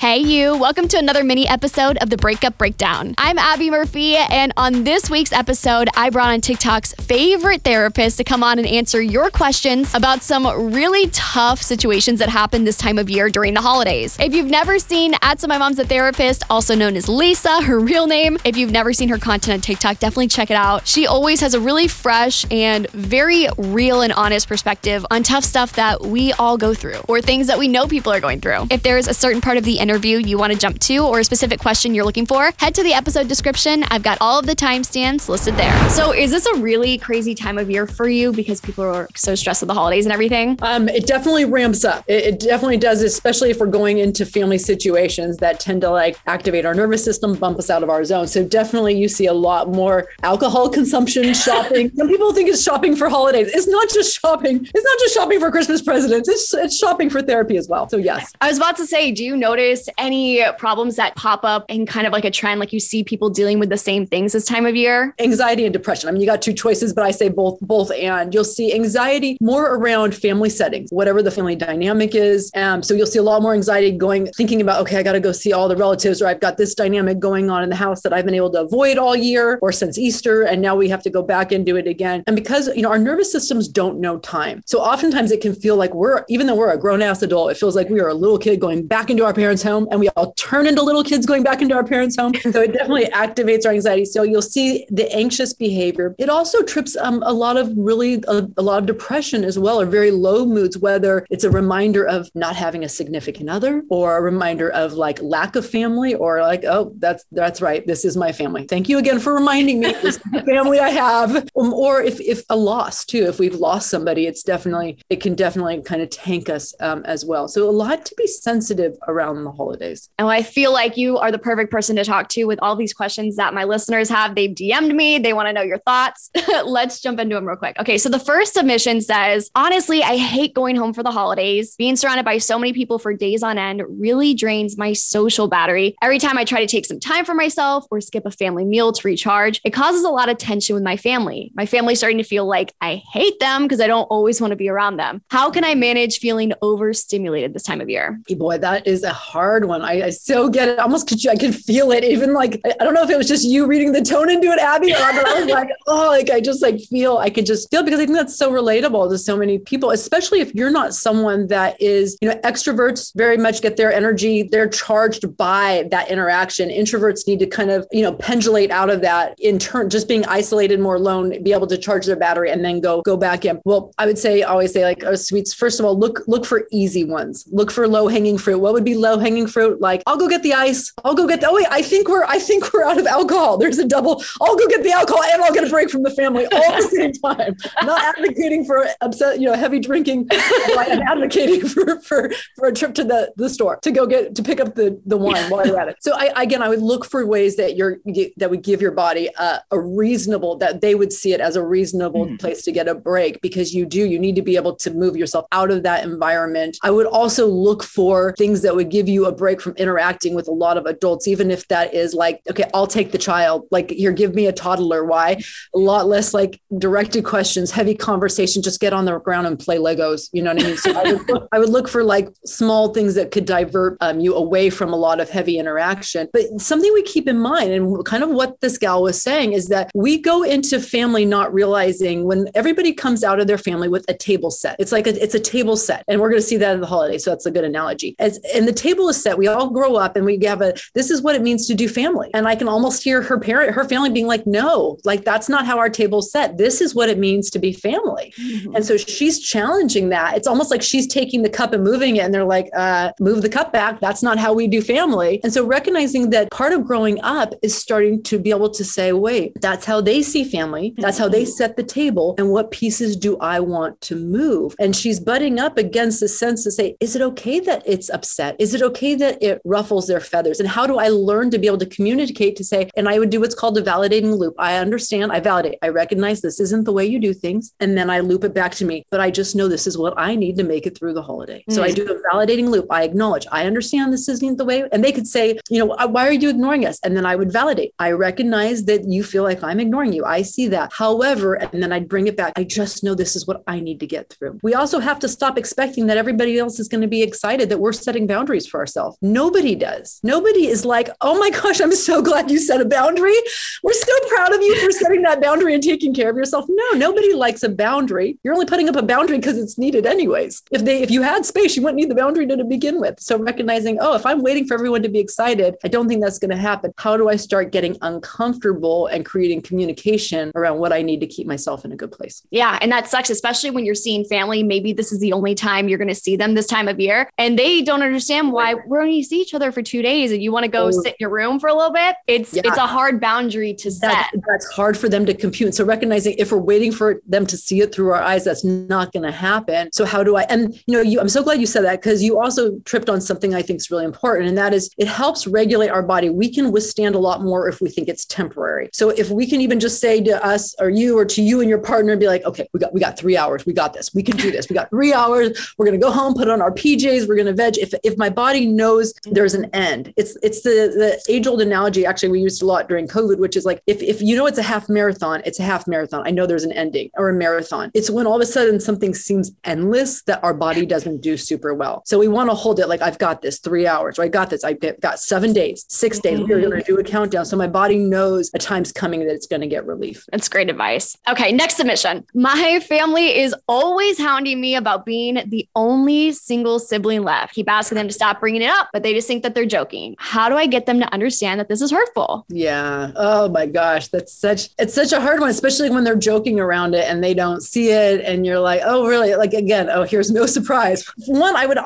Hey, you. Welcome to another mini episode of the Breakup Breakdown. I'm Abby Murphy, and on this week's episode, I brought on TikTok's favorite therapist to come on and answer your questions about some really tough situations that happen this time of year during the holidays. If you've never seen at So My Mom's a Therapist, also known as Lisa, her real name, if you've never seen her content on TikTok, definitely check it out. She always has a really fresh and very real and honest perspective on tough stuff that we all go through or things that we know people are going through. If there's a certain part of the interview you want to jump to or a specific question you're looking for, head to the episode description. I've got all of the timestamps listed there. So, is this a really crazy time of year for you because people are so stressed with the holidays and everything? Um, it definitely ramps up. It, it definitely does, especially if we're going into family situations that tend to like activate our nervous system, bump us out of our zone. So, definitely you see a lot more alcohol consumption, shopping. Some people think it's shopping for holidays. It's not just shopping. It's not just shopping for Christmas presents. It's, it's shopping for therapy as well. So, yes. I was about to say, do you notice any problems that pop up in kind of like a trend? Like you see people dealing with the same things this time of year? Anxiety and depression. I mean, you got two choices, but I say both, both and. You'll see anxiety more around family settings, whatever the family dynamic is. Um, so you'll see a lot more anxiety going, thinking about, okay, I got to go see all the relatives, or I've got this dynamic going on in the house that I've been able to avoid all year or since Easter. And now we have to go back and do it again. And because, you know, our nervous systems don't know time. So oftentimes it can feel like we're, even though we're a grown ass adult, it feels like we are a little kid going back into our parents' home and we all turn into little kids going back into our parents' home. So it definitely activates our anxiety. So you'll see the anxious behavior. It also trips um, a lot of really a, a, lot of depression as well, or very low moods, whether it's a reminder of not having a significant other or a reminder of like lack of family or like, oh, that's that's right. This is my family. Thank you again for reminding me this family I have. Um, or if if a loss too, if we've lost somebody, it's definitely it can definitely kind of tank us um, as well. So a lot to be sensitive around the holidays. And I feel like you are the perfect person to talk to with all these questions that my listeners have. They've DM'd me, they want to know your thoughts. Let's jump into them real quick. Okay, so the first submission says, honestly, I hate going home for the holidays. Being surrounded by so many people for days on end really drains my social battery. Every time I try to take some time for myself or skip a family meal to recharge, it causes a lot of tension with my family. My family's starting to feel like I hate them because I don't always want to be around them. How can I manage feeling overstimulated this time of year? Hey boy, that is a hard one. I, I so get it. Almost could you, I could feel it. Even like I don't know if it was just you reading the tone into it, Abby, or I was like, oh, like I just like feel I could just feel because I think that's so relatable to so many people, especially if you're not someone that is, you know, extroverts very much get their energy, they're charged by that interaction. Introverts need to kind of, you know, pendulate out of that in turn, just being isolated more alone, be able to charge their battery and then go go back in. Well, I would say always say like oh, sweets. First of all, look look for easy ones. Look for low hanging fruit. What would be low hanging fruit? Like I'll go get the ice. I'll go get the, oh wait, I think we're I think we're out of alcohol. There's a double. I'll go get the alcohol and I'll get a break from the family all at the same time. I'm not advocating for upset, you know, heavy drinking. I'm advocating for, for for a trip to the, the store to go get to pick up the, the wine while you're at it. So I again I would look for ways that you're that would give your body a, a reasonable that they would see it as a reasonable mm. place to get a break because you do you need to be able to move yourself out of that environment. I would also look for things that would give you a break from interacting with a lot of adults, even if that is like, okay, I'll take the child. Like, here, give me a toddler. Why? A lot less like directed questions, heavy conversation. Just get on the ground and play Legos. You know what I mean? So I would, look, I would look for like small things that could divert um, you away from a lot of heavy interaction. But something we keep in mind, and kind of what this gal was saying, is that we go into family not realizing when everybody comes out of their family with a table set. It's like a, it's a table set, and we're going to see that in the holiday. So that's a good analogy. As and the table is set, we all grow up and we have a this is what it means to do family. And I can almost hear her parent, her family being like, no, like that's not how our table's set. This is what it means to be family. Mm-hmm. And so she's challenging that. It's almost like she's taking the cup and moving it. And they're like, uh, move the cup back. That's not how we do family. And so recognizing that part of growing up is starting to be able to say, wait, that's how they see family. That's how they mm-hmm. set the table. And what pieces do I want to move? And she's butting up against the sense to say, is it okay that it's upset? Is it okay that it ruffles their feathers? And how do I learn to be able to communicate to say, and I would do what's called a validating loop. I understand, I validate, I recognize this isn't the way you do things. And then I loop it back to me. But I just know this is what I need to make it through the holiday. Mm. So I mm. do a validating loop. I acknowledge, I understand this isn't the way. And they could say, you know, why are you ignoring us? And then I would validate. I recognize that you feel like I'm ignoring you. I see that. However, and then I'd bring it back. I just know this is what I need to get through. We also have to stop expecting that everybody else is going to be excited that we're setting boundaries for ourselves ourselves. Nobody does. Nobody is like, oh my gosh, I'm so glad you set a boundary. We're so proud of you for setting that boundary and taking care of yourself. No, nobody likes a boundary. You're only putting up a boundary because it's needed anyways. If they if you had space, you wouldn't need the boundary to, to begin with. So recognizing, oh, if I'm waiting for everyone to be excited, I don't think that's going to happen. How do I start getting uncomfortable and creating communication around what I need to keep myself in a good place? Yeah, and that sucks, especially when you're seeing family. Maybe this is the only time you're going to see them this time of year, and they don't understand why we're only see each other for two days, and you want to go oh. sit in your room for a little bit. It's yeah. it's a hard boundary to set. That, that's hard for them to compute. So recognizing if we're waiting for them to see it through our eyes, that's not going to happen. So how do I? And you know, you, I'm so glad you said that because you also tripped on something I think is really important, and that is it helps regulate our body. We can withstand a lot more if we think it's temporary. So if we can even just say to us or you or to you and your partner, be like, okay, we got we got three hours, we got this, we can do this. We got three hours. We're gonna go home, put on our PJs, we're gonna veg. If if my body knows there's an end, it's it's the the age old analogy. Actually, we used a lot during COVID, which is like if if you know it's a half marathon, it's a half marathon. I know there's an ending or a marathon. It's when all of a sudden something seems endless that our body doesn't do super well. So we want to hold it like I've got this three hours, or I got this. I've got seven days, six days. We're to do a countdown. So my body knows a time's coming that it's going to get relief. That's great advice. Okay, next submission. My family is always hounding me about being the only single sibling left. Keep asking them to stop bringing it up, but they just think that they're joking. How do I get them to understand that this is hurtful? Yeah. Oh my gosh, that's such it's such a hard one, especially when they're joking around it and they don't see it, and you're like, oh really? Like again, oh here's no surprise. One, I would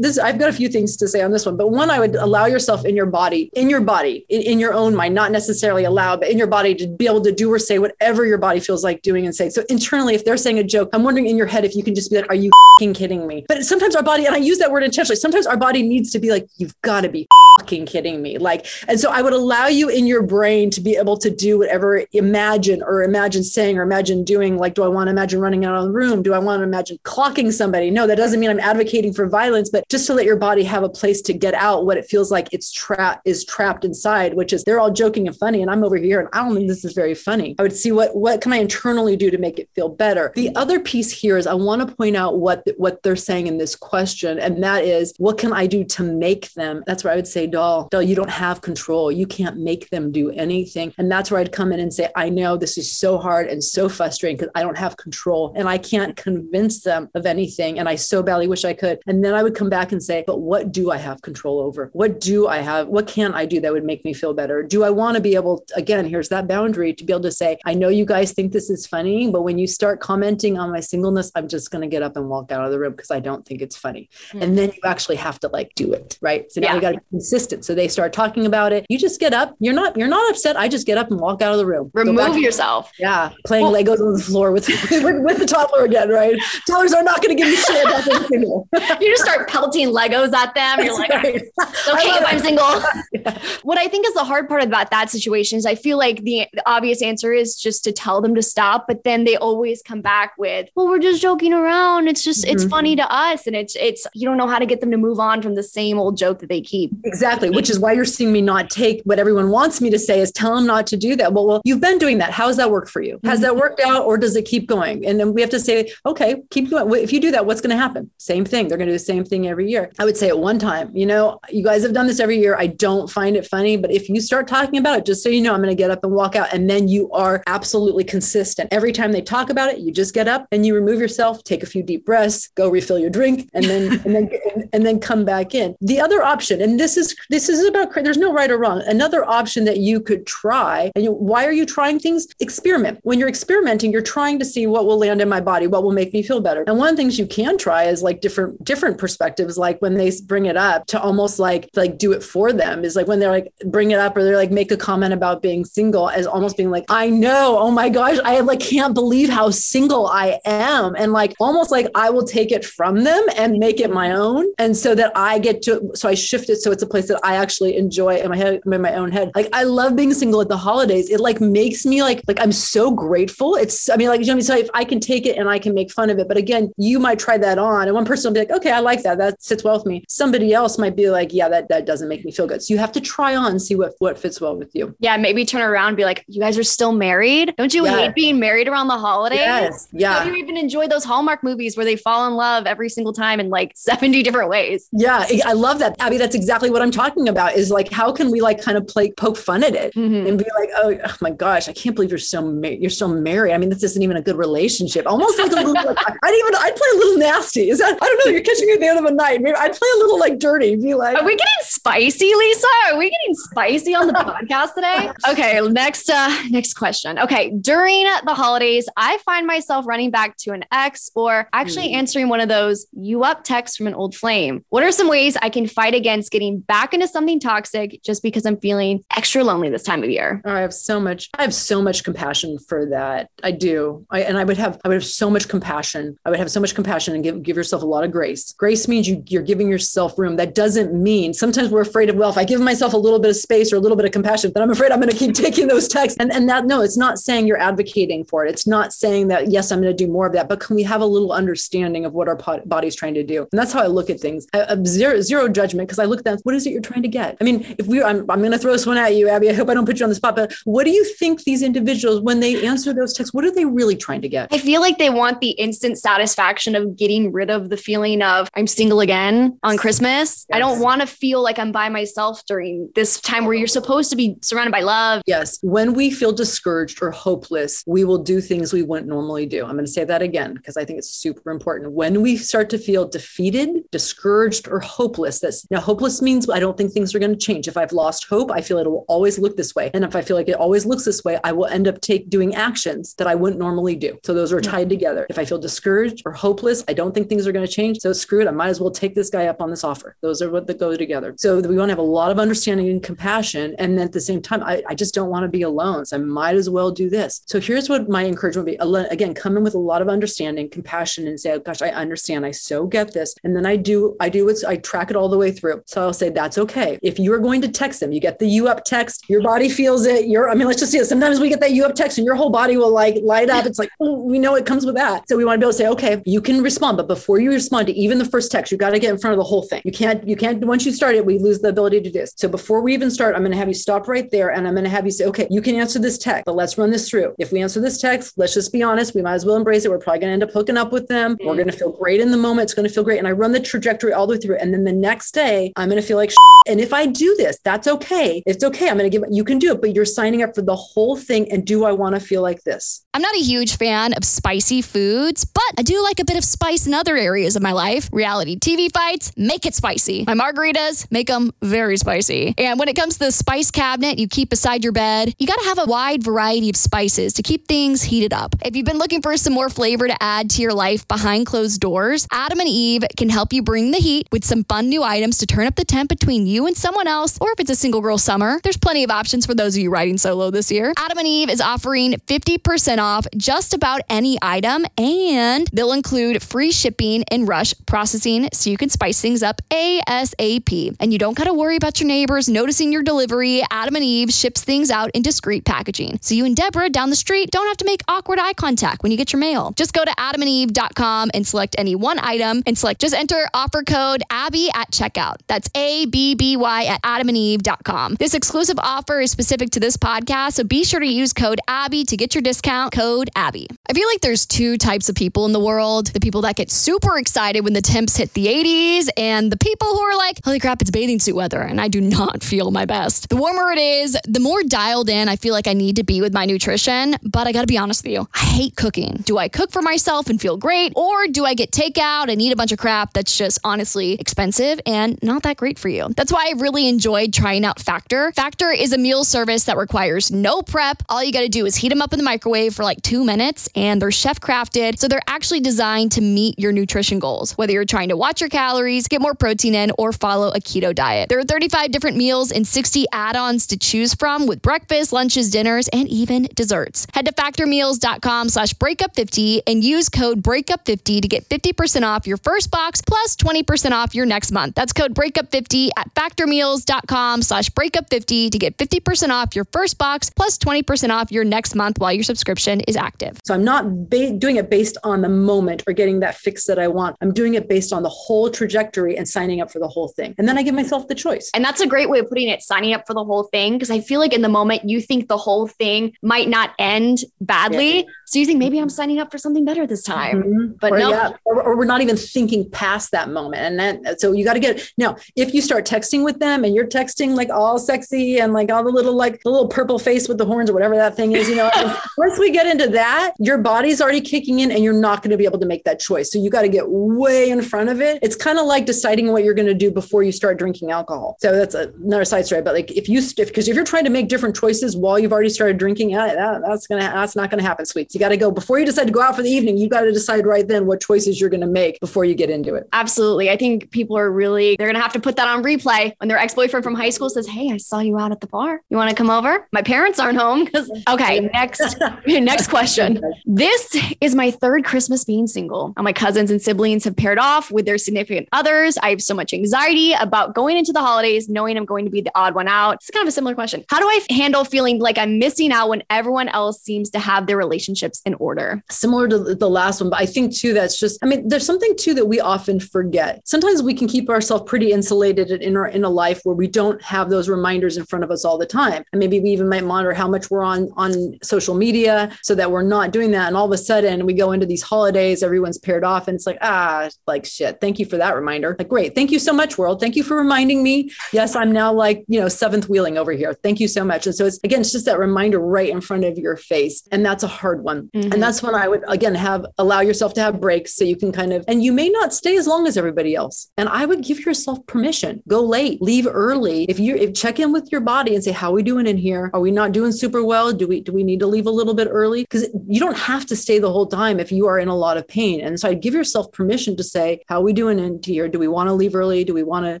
this I've got a few things to say on this one, but one, I would allow yourself in your body, in your body, in, in your own mind, not necessarily allow, but in your body to be able to do or say whatever your body feels like doing and saying. So internally, if they're saying a joke, I'm wondering in your head if you can just be like, are you kidding me? But sometimes our body, and I use that word intentionally, sometimes our body needs to be like, you've got to be fucking kidding me. Like, and so I would allow you in your brain to be able to do whatever imagine or imagine saying or imagine doing. Like, do I want to imagine running out of the room? Do I want to imagine clocking somebody? No, that doesn't mean I'm advocating for violence, but just to let your body have a place to get out what it feels like it's trapped is trapped inside, which is they're all joking and funny. And I'm over here and I don't think this is very funny. I would see what what can I internally do to make it feel better. The other piece here is I want to point out what what they're saying in this question, and that is what can I do to make them? That's where I would say doll, doll, you don't have control. You can't make them do anything. And that's where I'd come in and say, I know this is so hard and so frustrating because I don't have control and I can't convince them of anything. And I so badly wish I could. And then I would come back and say, but what do I have control over? What do I have? What can I do that would make me feel better? Do I want to be able, to, again, here's that boundary to be able to say, I know you guys think this is funny, but when you start commenting on my singleness, I'm just going to get up and walk out of the room because I don't think it's funny. Mm-hmm. And then you actually have to like do it, right? So now yeah. you got to be consistent consistent. So they start talking about it. You just get up. You're not you're not upset. I just get up and walk out of the room. Remove yourself. Yeah, playing well, Legos on the floor with, with, with the toddler again, right? Toddlers are not going to give you shit about being single. you just start pelting Legos at them. You're like, right. okay, if I'm single. yeah. What I think is the hard part about that situation is I feel like the, the obvious answer is just to tell them to stop, but then they always come back with, "Well, we're just joking around. It's just mm-hmm. it's funny to us," and it's it's you don't know how to get them to move on from the same old joke that they keep. Exactly. Exactly, which is why you're seeing me not take what everyone wants me to say is tell them not to do that. Well, well, you've been doing that. How's that work for you? Has that mm-hmm. worked out or does it keep going? And then we have to say, okay, keep going. If you do that, what's going to happen? Same thing. They're going to do the same thing every year. I would say at one time, you know, you guys have done this every year. I don't find it funny, but if you start talking about it, just so you know, I'm going to get up and walk out. And then you are absolutely consistent. Every time they talk about it, you just get up and you remove yourself, take a few deep breaths, go refill your drink, and then and then and then come back in. The other option, and this is this is about there's no right or wrong. Another option that you could try, and you, why are you trying things? Experiment. When you're experimenting, you're trying to see what will land in my body, what will make me feel better. And one of the things you can try is like different different perspectives. Like when they bring it up, to almost like like do it for them is like when they're like bring it up or they're like make a comment about being single as almost being like, I know, oh my gosh, I like can't believe how single I am, and like almost like I will take it from them and make it my own, and so that I get to so I shift it so it's a place place that I actually enjoy in my head, in my own head. Like I love being single at the holidays. It like makes me like, like I'm so grateful. It's, I mean, like, you know, what I mean? so if I can take it and I can make fun of it, but again, you might try that on and one person will be like, okay, I like that. That sits well with me. Somebody else might be like, yeah, that, that doesn't make me feel good. So you have to try on see what, what fits well with you. Yeah. Maybe turn around and be like, you guys are still married. Don't you hate being married around the holidays? Yes. Yeah. do you even enjoy those Hallmark movies where they fall in love every single time in like 70 different ways? Yeah. I love that. Abby, that's exactly what I'm talking about is like, how can we like kind of play poke fun at it mm-hmm. and be like, oh, oh, my gosh, I can't believe you're so, ma- you're so married. I mean, this isn't even a good relationship. Almost like a little, like, I'd even, I'd play a little nasty. Is that, I don't know. You're catching me at the end of the night. Maybe I'd play a little like dirty. Be like, are we getting spicy, Lisa? Are we getting spicy on the podcast today? Okay. Next, uh, next question. Okay. During the holidays, I find myself running back to an ex or actually mm. answering one of those you up texts from an old flame. What are some ways I can fight against getting back into something toxic just because I'm feeling extra lonely this time of year? Oh, I have so much, I have so much compassion for that. I do. I, and I would have, I would have so much compassion. I would have so much compassion and give, give yourself a lot of grace. Grace means you, you're giving yourself room. That doesn't mean sometimes we're afraid of, well, if I give myself a little bit of space or a little bit of compassion, then I'm afraid I'm going to keep taking those texts. And, and that, no, it's not saying you're advocating for it. It's not saying that, yes, I'm going to do more of that, but can we have a little understanding of what our body's trying to do? And that's how I look at things. I, I, zero, zero judgment because I look at that. What is it you're trying to get? I mean, if we, I'm, I'm going to throw this one at you, Abby. I hope I don't put you on the spot, but what do you think these individuals, when they answer those texts, what are they really trying to get? I feel like they want the instant satisfaction of getting rid of the feeling of I'm single again on Christmas. Yes. I don't want to feel like I'm by myself during this time where you're supposed to be surrounded by love. Yes. When we feel discouraged or hopeless, we will do things we wouldn't normally do. I'm going to say that again because I think it's super important. When we start to feel defeated, discouraged, or hopeless, that's now hopeless means I don't think things are going to change. If I've lost hope, I feel it will always look this way. And if I feel like it always looks this way, I will end up take doing actions that I wouldn't normally do. So those are tied together. If I feel discouraged or hopeless, I don't think things are going to change. So screw it. I might as well take this guy up on this offer. Those are what that go together. So we want to have a lot of understanding and compassion. And then at the same time, I, I just don't want to be alone. So I might as well do this. So here's what my encouragement would be. Again, come in with a lot of understanding, compassion, and say, oh, gosh, I understand. I so get this. And then I do, I do it. I track it all the way through. So I'll say, that's okay. If you are going to text them, you get the you up text, your body feels it. You're, I mean, let's just see it. Sometimes we get that you up text and your whole body will like light up. It's like, oh, we know it comes with that. So we want to be able to say, okay, you can respond, but before you respond to even the first text, you got to get in front of the whole thing. You can't, you can't, once you start it, we lose the ability to do this. So before we even start, I'm going to have you stop right there and I'm going to have you say, okay, you can answer this text, but let's run this through. If we answer this text, let's just be honest. We might as well embrace it. We're probably going to end up hooking up with them. We're mm. going to feel great in the moment. It's going to feel great. And I run the trajectory all the way through. And then the next day, I'm going to feel like, and if I do this, that's okay. It's okay. I'm going to give, you can do it, but you're signing up for the whole thing. And do I want to feel like this? I'm not a huge fan of spicy foods, but I do like a bit of spice in other areas of my life. Reality TV fights, make it spicy. My margaritas, make them very spicy. And when it comes to the spice cabinet you keep beside your bed, you got to have a wide variety of spices to keep things heated up. If you've been looking for some more flavor to add to your life behind closed doors, Adam and Eve can help you bring the heat with some fun new items to turn up the temp between you and someone else, or if it's a single girl summer, there's plenty of options for those of you riding solo this year. Adam and Eve is offering 50% off just about any item, and they'll include free shipping and rush processing so you can spice things up ASAP. And you don't got to worry about your neighbors noticing your delivery. Adam and Eve ships things out in discreet packaging. So you and Deborah down the street don't have to make awkward eye contact when you get your mail. Just go to adamandeve.com and select any one item and select just enter offer code Abby at checkout. That's A B B Y at adamandeve.com. This exclusive offer is specific to this podcast, so be sure to use code Abby to get your discount. Code Abby. I feel like there's two types of people in the world the people that get super excited when the temps hit the 80s, and the people who are like, holy crap, it's bathing suit weather, and I do not feel my best. The warmer it is, the more dialed in I feel like I need to be with my nutrition, but I gotta be honest with you, I hate cooking. Do I cook for myself and feel great, or do I get takeout and eat a bunch of crap that's just honestly expensive and not that great for you? That's why I really enjoyed trying out Factor. Factor is a meal service that requires no prep. All you gotta do is heat them up in the microwave for like two minutes and they're chef crafted. So they're actually designed to meet your nutrition goals, whether you're trying to watch your calories, get more protein in, or follow a keto diet. There are 35 different meals and 60 add ons to choose from with breakfast, lunches, dinners, and even desserts. Head to factormeals.com slash breakup50 and use code breakup50 to get 50% off your first box plus 20% off your next month. That's code breakup50 at factormeals.com slash breakup50 to get 50% off your first box plus 20% off your next month while your subscription is active. So I'm not ba- doing it based on the moment or getting that fix that I want. I'm doing it based on the whole trajectory and signing up for the whole thing. And then I give myself the choice. And that's a great way of putting it, signing up for the whole thing. Because I feel like in the moment you think the whole thing might not end badly. Yeah. So you think maybe I'm signing up for something better this time. Mm-hmm. But or, no. Yeah, or, or, we're not even thinking past that moment. And then so you got to get now if you start texting with them and you're texting like all sexy and like all the little like the little purple face with the horns or whatever that thing is, you know, once we get into that, your body's already kicking in and you're not going to be able to make that choice. So you got to get way in front of it. It's kind of like deciding what you're going to do before you start drinking alcohol. So that's another side story. But like if you because if, if, you're trying to make different choices while you've already started drinking, that, that's gonna that's not gonna happen, sweets. You got to go before you decide to go out for the evening. You got to decide right then what choices you're going to make before you get into it. Absolutely. I think people are really they're going to have to put that on replay when their ex-boyfriend from high school says, "Hey, I saw you out at the bar. You want to come over?" My parents aren't home because okay, next next question. This is my third Christmas being single. My cousins and siblings have paired off with their significant others. I have so much anxiety about going into the holidays knowing I'm going to be the odd one out. It's kind of a similar question. How do I handle feeling like I'm missing out when everyone else seems to have their relationships in order? Similar to the last one, but I think too that's just I mean, there's something too that we often forget. Sometimes we can keep ourselves pretty insulated in our in a life where we don't have those reminders in front of us all the time. And maybe we even might monitor how much we're on on social media so that we're not doing that. And all of a sudden we go into these holidays, everyone's paired off, and it's like, ah, like shit. Thank you for that reminder. Like, great. Thank you so much, world. Thank you for reminding me. Yes, I'm now like, you know, seventh wheeling over here. Thank you so much. And so it's again, it's just that reminder right in front of your face. And that's a hard one. Mm-hmm. And that's when I would again have allow yourself to have breaks so you can kind of, and you may not stay as long as everybody else. And I would give yourself permission. Go late, leave early. If you if check in with your body and say, how are we doing in here? Are we not doing super well? Do we do we need to leave a little bit early? Because you don't have to stay the whole time if you are in a lot of pain. And so I give yourself permission to say, how are we doing in here? Do we want to leave early? Do we want to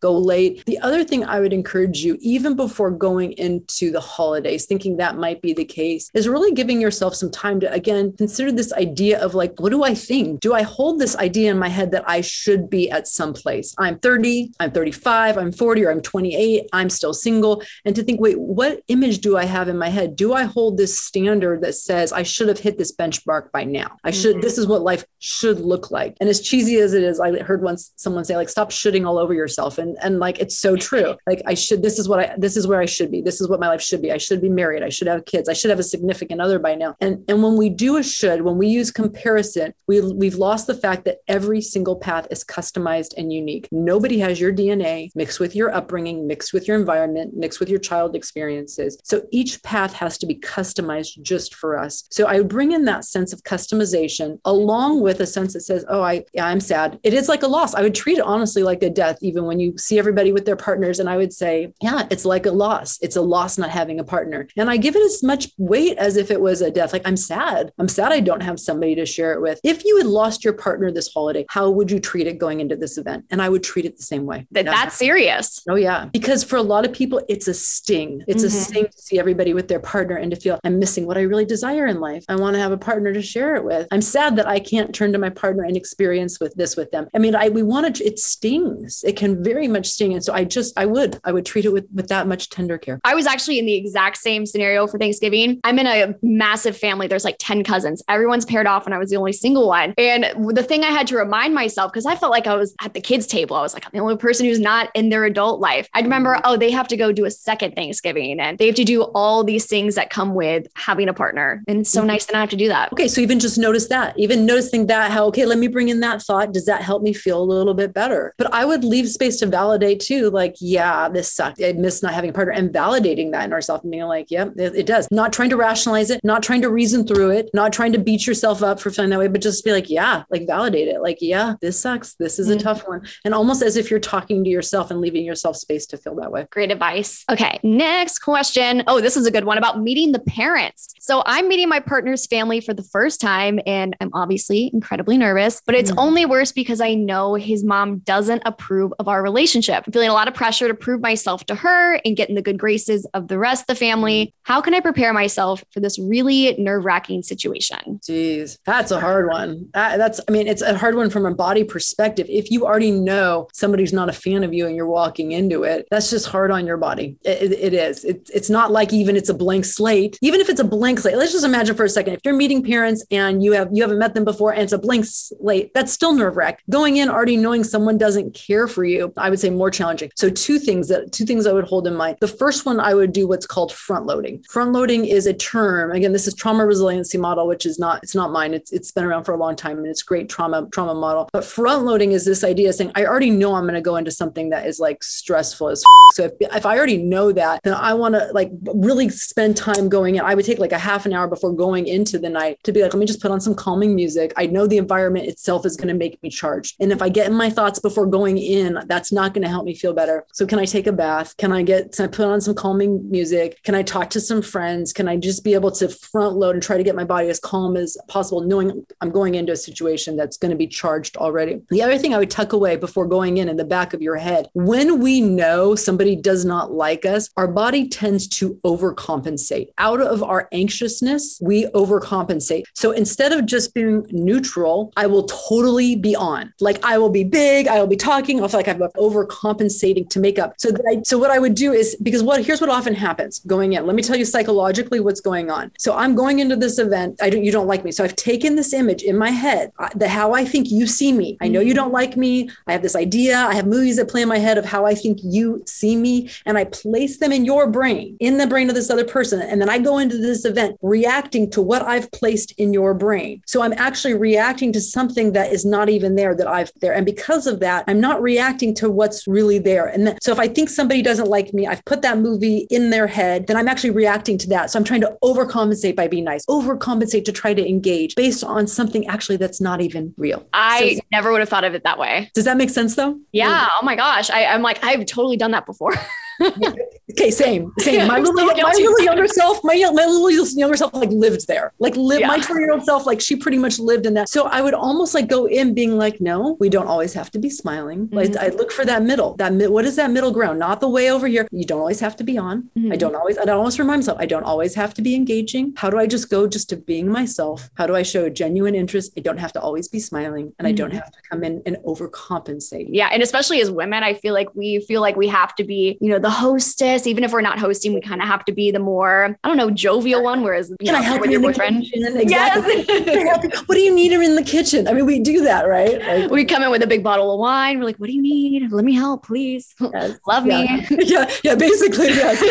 go late? The other thing I would encourage you, even before going into the holidays, thinking that might be the case, is really giving yourself some time to again consider this idea of like, what do I think? Do I hold this idea in my head that I should be at some place? I'm 30, I'm 35, I'm 40, or I'm 28, I'm still single. And to think, wait, what image do I have in my head? Do I hold this standard that says I should have hit this benchmark by now? I should, mm-hmm. this is what life should look like. And as cheesy as it is, I heard once someone say, like, stop shitting all over yourself. And and like it's so true. Like I should, this is what I this is where I should be. This is what my life should be. I should be married. I should have kids. I should have a significant other by now. And and when we do a should, when we use comparison, we we've lost the fact that every single path is customized and unique. Nobody has your DNA mixed with your upbringing, mixed with your environment, mixed with your child experiences. So each path has to be customized just for us. So I would bring in that sense of customization along with a sense that says, "Oh, I yeah, I'm sad." It is like a loss. I would treat it honestly like a death, even when you see everybody with their partners. And I would say, "Yeah, it's like a loss. It's a loss not having a partner." And I give it as much weight as if it was a death. Like I'm sad. I'm sad I don't have somebody to share it with. If you had lost your partner this holiday, how would you treat it going into this event? And I would treat it the same way. That, that's serious. Oh yeah, because for a lot of people, it's a sting. It's mm-hmm. a sting to see everybody with their partner and to feel I'm missing what I really desire in life. I want to have a partner to share it with. I'm sad that I can't turn to my partner and experience with this with them. I mean, I we want to. It stings. It can very much sting, and so I just I would I would treat it with with that much tender care. I was actually in the exact same scenario for Thanksgiving. I'm in a massive family. There's like 10 cousins. Everyone's paired off and I was the only single one. And the thing I had to remind myself, because I felt like I was at the kids' table, I was like, I'm the only person who's not in their adult life. I'd remember, mm-hmm. oh, they have to go do a second Thanksgiving and they have to do all these things that come with having a partner. And it's so mm-hmm. nice to not have to do that. Okay. So even just notice that, even noticing that, how, okay, let me bring in that thought. Does that help me feel a little bit better? But I would leave space to validate too, like, yeah, this sucked. I miss not having a partner and validating that in ourselves and being like, yeah, it, it does. Not trying to rationalize it, not trying to reason through it, not trying to beat yourself up for feeling that way, but just be like, yeah, like validate it. Like, yeah, this sucks. This is mm-hmm. a tough one. And almost as if you're talking to yourself and leaving yourself space to feel that way. Great advice. Okay. Next question. Oh, this is a good one about meeting the parents. So I'm meeting meeting my partner's family for the first time, and I'm obviously incredibly nervous, but it's mm. only worse because I know his mom doesn't approve of our relationship. I'm feeling a lot of pressure to prove myself to her and get in the good graces of the rest of the family. How can I prepare myself for this really nerve wracking situation? Jeez, that's a hard one. That's, I mean, it's a hard one from a body perspective. If you already know somebody's not a fan of you and you're walking into it, that's just hard on your body. it, it is. It, it's not like even it's a blank slate. Even if it's a blank slate, let's just imagine for a second if you're meeting parents and you have you haven't met them before and it's a blank slate, that's still nerve wrack. Going in already knowing someone doesn't care for you, I would say more challenging. So two things that two things I would hold in mind. The first one I would do what's called front loading. Front loading is a term. Again, this is trauma resiliency model, which is not it's not mine. It's it's been around for a long time and it's great trauma trauma model. But front loading is this idea of saying I already know I'm going to go into something that is like stressful as so if, if I already know that, then I want to like really spend time going in. I would take like a half an hour before going into the night to be like, let me just put on some calming music. I know the environment itself is going to make me charged. And if I get in my thoughts before going in, that's not going to help me feel better. So can I take a bath? Can I get, can I put on some calming music? Can I talk to some friends? Can I just be able to front load and try to get my body as calm as possible, knowing I'm going into a situation that's going to be charged already? The other thing I would tuck away before going in in the back of your head, when we know somebody does not like us, our body tends to overcompensate. Out of our anxiousness, we overcompensate. So instead of just being neutral, I will totally be on. Like I will be big, I will be talking, I'll feel like I'm overcompensating to make up. So that I, so what I would do is because what here's what often happens going in. Let me tell you psychologically what's going on. So I'm going into this event. I don't you don't like me. So I've taken this image in my head, uh, the how I think you see me. I know you mm-hmm. don't like me. I have this idea. I have movies that play in my head of how I think you see me and I place them in your brain, in the brain of this other person. And then I go into this event reacting to what I've placed in your brain. So I'm actually reacting to something that is not even there that I've there. And because of that, I'm not reacting to what's really there. And then, so if I think somebody doesn't like me, I've put that movie in their head, then I'm actually reacting to that. So I'm trying to overcompensate by being nice, overcompensate to try to engage based on something actually that's not even real. I so, never would have thought of it that way. Does that make sense though? Yeah. Oh my gosh. I, I'm like, I've totally done that before. okay, same, same. My little, my little younger self, my my little younger self, like lived there. Like live yeah. my twenty year old self, like she pretty much lived in that. So I would almost like go in being like, no, we don't always have to be smiling. Mm-hmm. Like I look for that middle. That what is that middle ground? Not the way over here. You don't always have to be on. Mm-hmm. I don't always. I don't always remind myself. I don't always have to be engaging. How do I just go just to being myself? How do I show genuine interest? I don't have to always be smiling, and mm-hmm. I don't mm-hmm. have to come in and overcompensate. Yeah, and especially as women, I feel like we feel like we have to be, you know, the hostess. Even if we're not hosting, we kind of have to be the more, I don't know, jovial one. Whereas, you Can know, I help with you your boyfriend. Exactly. Yes. what do you need in the kitchen? I mean, we do that, right? Like, we come in with a big bottle of wine. We're like, what do you need? Let me help, please. Yes. love yeah. me. yeah. Yeah. Basically, yes.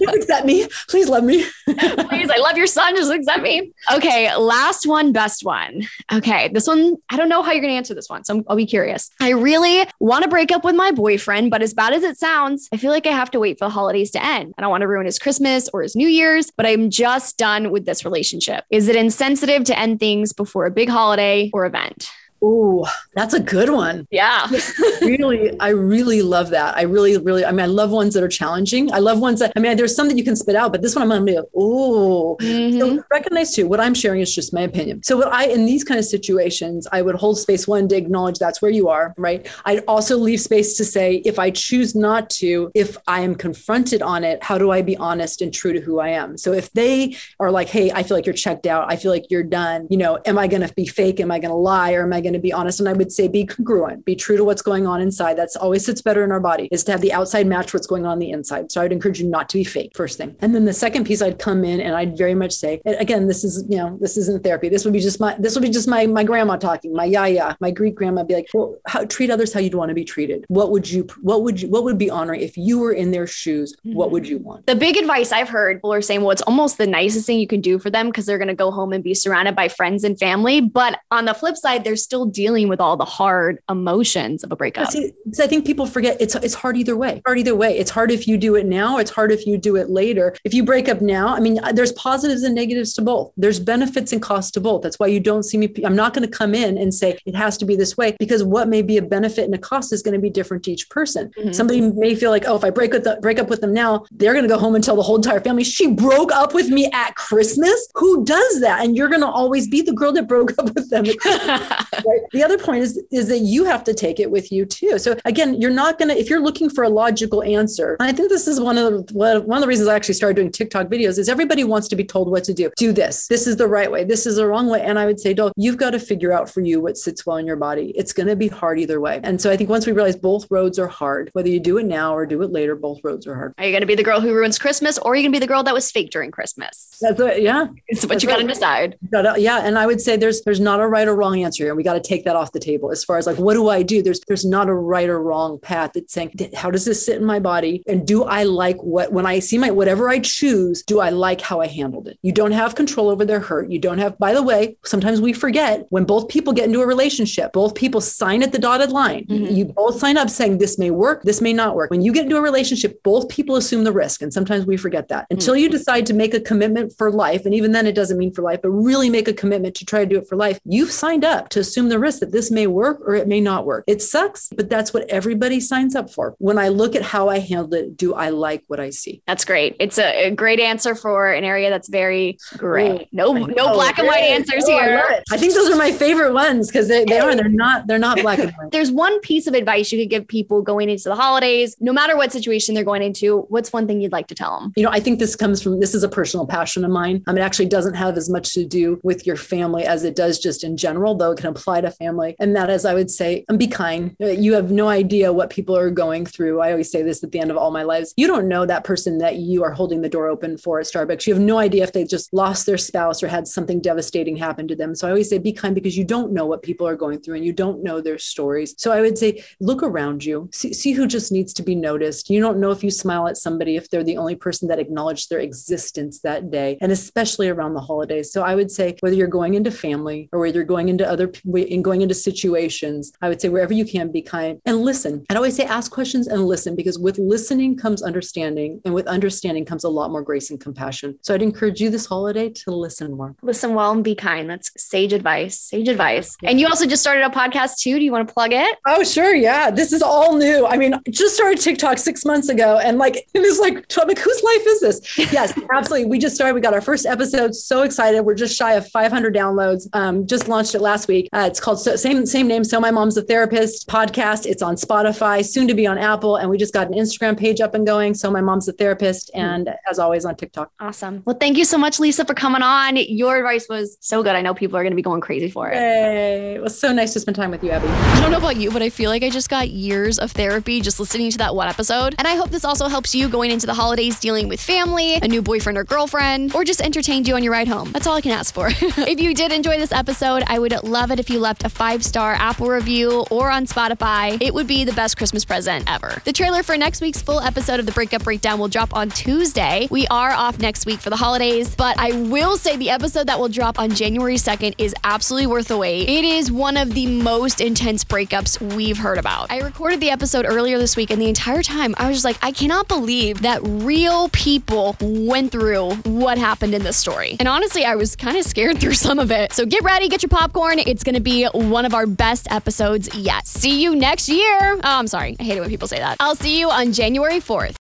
accept me. Please love me. please. I love your son. Just accept me. Okay. Last one, best one. Okay. This one, I don't know how you're going to answer this one. So I'll be curious. I really want to break up with my boyfriend, but as bad as it sounds, I feel like I have to wait for the holidays to end. I don't want to ruin his Christmas or his New Year's, but I'm just done with this relationship. Is it insensitive to end things before a big holiday or event? Oh, that's a good one. Yeah. really, I really love that. I really, really, I mean, I love ones that are challenging. I love ones that, I mean, there's some that you can spit out, but this one I'm going to be like, oh. Mm-hmm. So recognize too, what I'm sharing is just my opinion. So, what I, in these kind of situations, I would hold space one to acknowledge that's where you are, right? I'd also leave space to say, if I choose not to, if I am confronted on it, how do I be honest and true to who I am? So, if they are like, hey, I feel like you're checked out, I feel like you're done, you know, am I going to be fake? Am I going to lie? Or am I going to be honest. And I would say be congruent, be true to what's going on inside. That's always sits better in our body is to have the outside match what's going on, the inside. So I'd encourage you not to be fake, first thing. And then the second piece I'd come in and I'd very much say, again, this is, you know, this isn't therapy. This would be just my, this would be just my, my grandma talking, my yaya, my Greek grandma be like, well, how, treat others how you'd want to be treated. What would you, what would you, what would be honoring if you were in their shoes? What would you want? The big advice I've heard people are saying, well, it's almost the nicest thing you can do for them because they're going to go home and be surrounded by friends and family. But on the flip side, there's still still dealing with all the hard emotions of a breakup. See, I think people forget it's it's hard either way. Hard either way. It's hard if you do it now. It's hard if you do it later. If you break up now, I mean, there's positives and negatives to both. There's benefits and costs to both. That's why you don't see me. I'm not going to come in and say it has to be this way because what may be a benefit and a cost is going to be different to each person. Mm-hmm. Somebody may feel like, oh, if I break with the, break up with them now, they're going to go home and tell the whole entire family she broke up with me at Christmas. Who does that? And you're going to always be the girl that broke up with them. right? The other point is is that you have to take it with you too. So again, you're not going to if you're looking for a logical answer. I think this is one of the one of the reasons I actually started doing TikTok videos is everybody wants to be told what to do. Do this. This is the right way. This is the wrong way. And I would say, Dole, you've got to figure out for you what sits well in your body. It's going to be hard either way. And so I think once we realize both roads are hard, whether you do it now or do it later, both roads are hard. Are you going to be the girl who ruins Christmas or are you going to be the girl that was fake during Christmas? That's it. Yeah. It's what you got to decide. Gotta, yeah. And I would say there's, there's not a right or wrong answer here. And we got to take that off the table as far as like, what do I do? There's, there's not a right or wrong path. It's saying, how does this sit in my body? And do I like what, when I see my, whatever I choose, do I like how I handled it? You don't have control over their hurt. You don't have, by the way, sometimes we forget when both people get into a relationship, both people sign at the dotted line. Mm-hmm. You both sign up saying this may work, this may not work. When you get into a relationship, both people assume the risk. And sometimes we forget that until you decide to make a commitment for life. And even then, it doesn't mean for life, but really make a commitment to try to do it for life. You've signed up to assume the risk that this may work or it may not work. It sucks, but that's what everybody signs up for. When I look at how I handled it, do I like what I see? That's great. It's a, a great answer for an area that's very gray. No, no black and white answers oh, here. I, I, think those are my favorite ones because they, they are. They're not. They're not black and white. There's one piece of advice you could give people going into the holidays, no matter what situation they're going into. What's one thing you'd like to tell them? You know, I think this comes from this is a personal passion of mine. Um, it actually doesn't have as much to do with your family as it does just in general, though it can apply to family. And that is, I would say, and be kind. Uh, you have no idea what people are going through. I always say this at the end of all my lives. You don't know that person that you are holding the door open for at Starbucks. You have no idea if they just lost their spouse or had something devastating happen to them. So I always say be kind because you don't know what people are going through and you don't know their stories. So I would say look around you, see, see who just needs to be noticed. You don't know if you smile at somebody if they're the only person that acknowledged their existence that day, and especially around the holidays. So I would say whether you're going into family or whether you're going into other and going into situations, I would say wherever you can be kind and listen. I'd always say ask questions and listen because with listening comes understanding, and with understanding comes a lot more grace and compassion. So I'd encourage you this holiday to listen more. Listen well and be kind. That's sage advice. Sage advice. And you also just started a podcast too. Do you want to plug it? Oh, sure. Yeah. This is all new. I mean, just started TikTok six months ago. And like, it is like, I'm like, whose life is this? Yes, absolutely. We just started. We got our first episode. So excited. We're just shy of 500 downloads. Um, just launched it last week. Uh, it's called so, same same name. So my mom's a therapist podcast. It's on Spotify, soon to be on Apple, and we just got an Instagram page up and going. So my mom's a therapist, and as always on TikTok. Awesome. Well, thank you so much, Lisa, for coming on. Your advice was so good. I know people are going to be going crazy for it. Hey, it was so nice to spend time with you, Abby. I don't know about you, but I feel like I just got years of therapy just listening to that one episode. And I hope this also helps you going into the holidays dealing with family, a new boyfriend or girlfriend, or just entertained you on your ride home. That's all I can ask for. if you did enjoy this episode, I would love it if you left a five star Apple review or on Spotify. It would be the best Christmas present ever. The trailer for next week's full episode of the Breakup Breakdown will drop on Tuesday. We are off next week for the holidays, but I will say the episode that will drop on January 2nd is absolutely worth the wait. It is one of the most intense breakups we've heard about. I recorded the episode earlier this week, and the entire time I was just like, I cannot believe that real people went through what happened in this story. And honestly, I was kind of scared through some of it. So get ready, get your popcorn. It's going to be one of our best episodes yet. See you next year. Oh, I'm sorry. I hate it when people say that. I'll see you on January 4th.